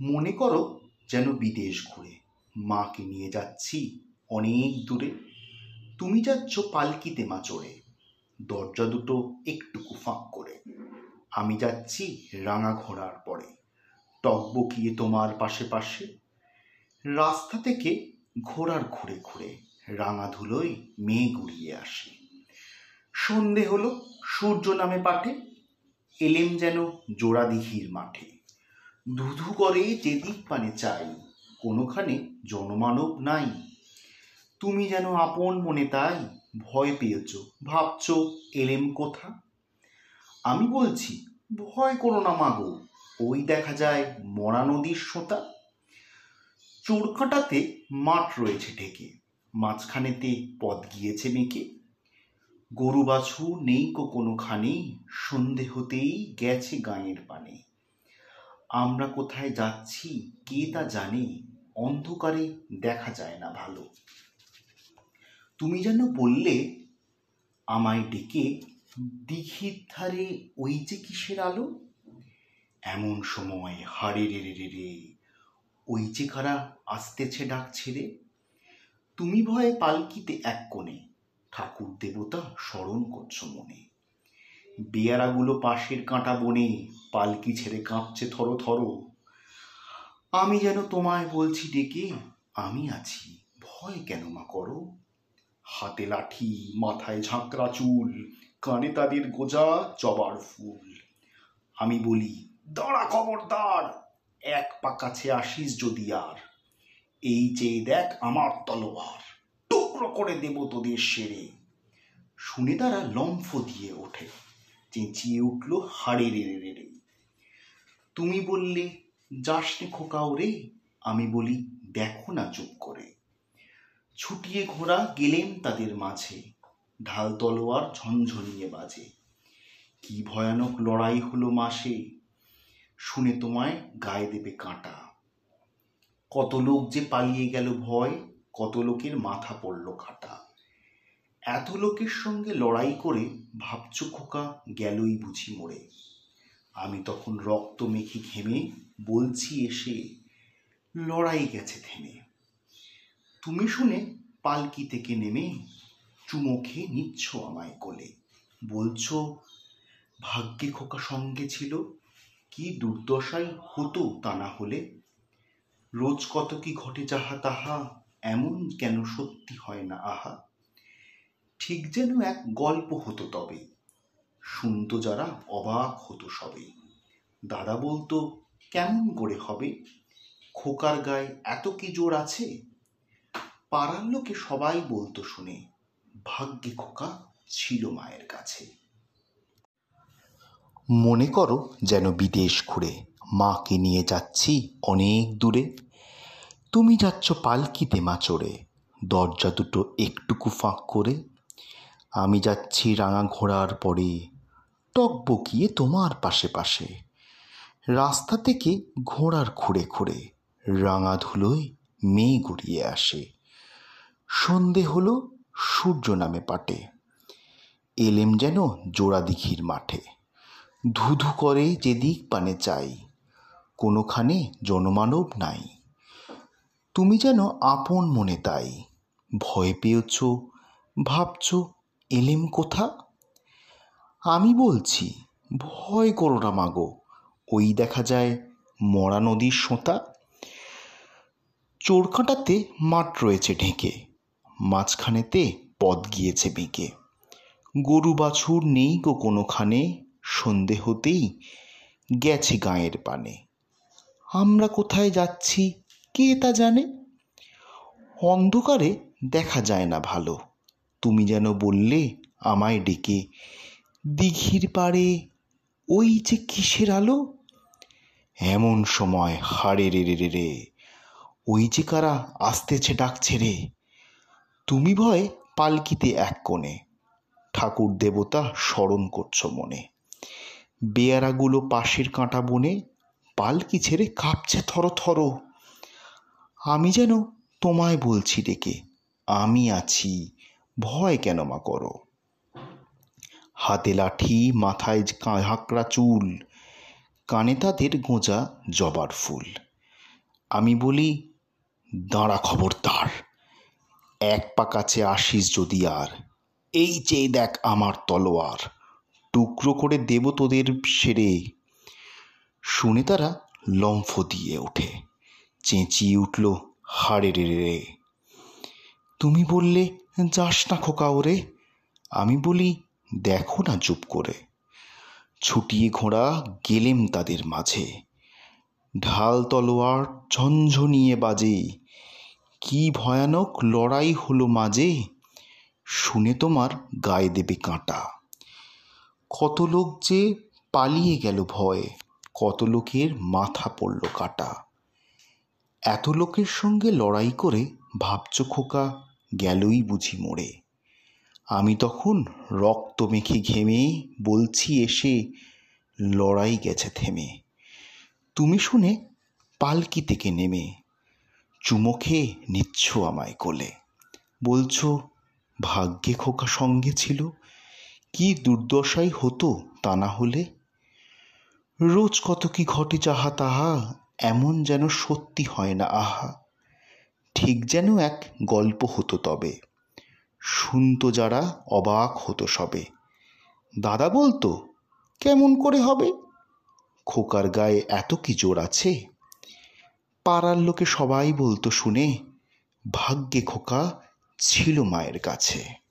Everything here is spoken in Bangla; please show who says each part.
Speaker 1: মনে করো যেন বিদেশ ঘুরে মাকে নিয়ে যাচ্ছি অনেক দূরে। তুমি যাচ্ছ পালকিতে মা চড়ে দরজা দুটো একটুকু ফাঁক করে। আমি যাচ্ছি রাঙা ঘোড়ার পরে টকবকিয়ে তোমার পাশে পাশে। রাস্তা থেকে ঘোড়ার ঘুরে ঘুরে রাঙা ধুলোয় মেয়ে গুড়িয়ে আসে। সন্ধে হলো, সূর্য নামে পাঠে, এলেম যেন জোড়াদিঘির মাঠে। ধুধু করে যেদিক পানে চাই, কোনোখানে জনমানব নাই। তুমি যেন আপন মনে তাই ভয় পেয়েছ, ভাবছ এলেম কোথা? আমি বলছি, ভয় করো না মাগো ওই দেখা যায় মরা নদীর সোঁতা। চোরকাঁটাতে মাঠ রয়েছে ঢেকে, মাঝখানেতে পথ গিয়েছে মেকে। গরু বাছু নেই কো কোনোখানে, সন্ধে হতেই গেছে গাঁয়ের পানে। আমরা কোথায় যাচ্ছি, কে তা জানে, অন্ধকারে দেখা যায় না ভালো। তুমি যেন বললে আমায় ডেকে, দিঘির ধারে ওই যে কিসের আলো? এমন সময় হাড়ে রে রে রে রে, ওই যে কারা আসতেছে ডাক ছেড়ে তুমি ভয়ে পালকিতে এক কোণে, ঠাকুর দেবতা স্মরণ করছ মনে। বেয়ারাগুলো পাশের কাঁটা বনে পালকি ছেড়ে কাঁপছে থরো থরো। আমি যেন তোমায় বলছি, ডেকে আমি আছি। ভয় কেন মা করো? হাতে লাঠি, মাথায় ঝাঁকড়া চুল, কানে তাদের গোজা জবার ফুল। আমি বলি, দাঁড়া খবরদার, এক পা কাছে আসিস যদি আর। এই চেয়ে দেখ আমার তলোয়ার, টুকরো করে দেব তোদের সেরে। শুনে তারা লম্ফ দিয়ে ওঠে। চেঁচিয়ে উঠল, হাড়ে রেড়ে রেড়ে তুমি বললে যাস নে খোকাও রে। আমি বলি, দেখো না চুপ করে। ছুটিয়ে ঘোড়া গেলেন তাদের মাঝে। ঢাল তলোয়ার ঝনঝনিয়ে বাজে। কি ভয়ানক লড়াই হলো মাসে। শুনে তোমায় গায়ে দেবে কাঁটা। কত লোক যে পালিয়ে গেল ভয়, কত লোকের মাথা পড়ল খাটা। এত লোকের সঙ্গে লড়াই করে ভাবছ খোকা, গেলই বুঝি মরে। আমি তখন রক্ত মেখে ঘেমে বলছি এসে, লড়াই গেছে থেমে। তুমি শুনে পালকি থেকে নেমে চুমো খেয়ে নিচ্ছ আমায় কোলে। বলছো, ভাগ্যে খোকা সঙ্গে ছিল, কি দুর্দশাই হতো তা না হলে? রোজ কত কি ঘটে যাহা তাহা, এমন কেন সত্যি হয় না আহা? ঠিক যেন এক গল্প হতো তবে শুনতো যারা অবাক হতো সবে দাদা বলতো, কেমন করে হবে? খোকার গায়ে এত কি জোর আছে? পাড়ার লোকে সবাই বলতো শুনে, ভাগ্যে খোকা ছিল মায়ের কাছে। মনে করো যেন বিদেশ ঘুরে মাকে নিয়ে যাচ্ছি অনেক দূরে। তুমি যাচ্ছ পালকিতে মা চড়ে, দরজা দুটো একটুকু ফাঁক করে আমি যাচ্ছি রাঙা ঘোড়ার পরে। টক বকিয়ে তোমার পাশে পাশে। রাস্তা থেকে ঘোড়ার খুঁড়ে খুঁড়ে রাঙা ধুলোয় মেয়ে গড়িয়ে আসে। সন্ধে হলো সূর্য নামে পাটে। এলেম যেন জোড়া দিঘির মাঠে। ধুধু করে যেদিক পানে চাই। কোনোখানে জনমানব নাই। তুমি যেন আপন মনে তাই। ভয় পেয়েছ, ভাবছ এলেম কোথা? আমি বলছি, ভয় করো না মাগো ওই দেখা যায় মরা নদীর সোঁতা। চোরকাঁটাতে মাঠ রয়েছে ঢেকে। মাঝখানেতে পথ গিয়েছে বেঁকে। গরু বাছুর নেই গো কোনোখানে। সন্ধে হতেই গেছে গাঁয়ের পানে। আমরা কোথায় যাচ্ছি কে তা জানে? অন্ধকারে দেখা যায় না ভালো। তুমি যেন বললে আমায় ডেকে। দিঘির পাড়ে ওই যে কিসের আলো? এমন সময় হাড়ে রে রে রে রে, ওই যে কারা আসতেছে ডাকছে রে। তুমি ভয় পালকিতে এক কোণে, ঠাকুর দেবতা স্মরণ করছ মনে। বেয়ারাগুলো পাশের কাঁটা বনে পালকি ছেড়ে কাঁপছে থর থর। আমি যেন তোমায় বলছি ডেকে, আমি আছি ভয় কেন মা করো? হাতে লাঠি, মাথায় ঝাঁকড়া চুল, কানে তাদের গোঁজা জবার ফুল। আমি বলি, দাঁড়া খবরদার, এক পা কাছে আসিস যদি আর, এই চেয়ে দেখ আমার তলোয়ার, টুকরো করে দেব তোদের সেরে। শুনে তারা লম্ফ দিয়ে ওঠে। চেঁচিয়ে উঠল, হাড়ে রে রে। তুমি বললে, যাস না খোকা ওরে আমি বলি, দেখো না চুপ করে। ছুটিয়ে ঘোড়া গেলেম তাদের মাঝে। ঢাল তলোয়ার ঝঞ্ঝনিয়ে বাজে। কি ভয়ানক লড়াই হলো মাঝে, শুনে তোমার গায়ে দেবে কাঁটা। কত লোক যে পালিয়ে গেল ভয়ে, কত লোকের মাথা পড়ল কাটা। এত লোকের সঙ্গে লড়াই করে ভাবছ খোকা গেলই বুঝি মরে আমি তখন রক্ত মেখে ঘেমে বলছি এসে, লড়াই গেছে থেমে। তুমি শুনে পালকি থেকে নেমে, চুমো খেয়ে নিচ্ছ আমায় কোলে। বলছো, ভাগ্যে খোকা সঙ্গে ছিল, কি দুর্দশাই হতো তা না হলে? রোজ কত কি ঘটে যাহা তাহা, এমন যেন সত্যি হয় না আহা। ঠিক যেন এক গল্প হতো তবে। শুনতো যারা অবাক হতো সবে। দাদা বলতো, কেমন করে হবে? খোকার গায়ে এত কি জোর আছে? পাড়ার লোকে সবাই বলতো শুনে, ভাগ্যে খোকা ছিল মায়ের কাছে।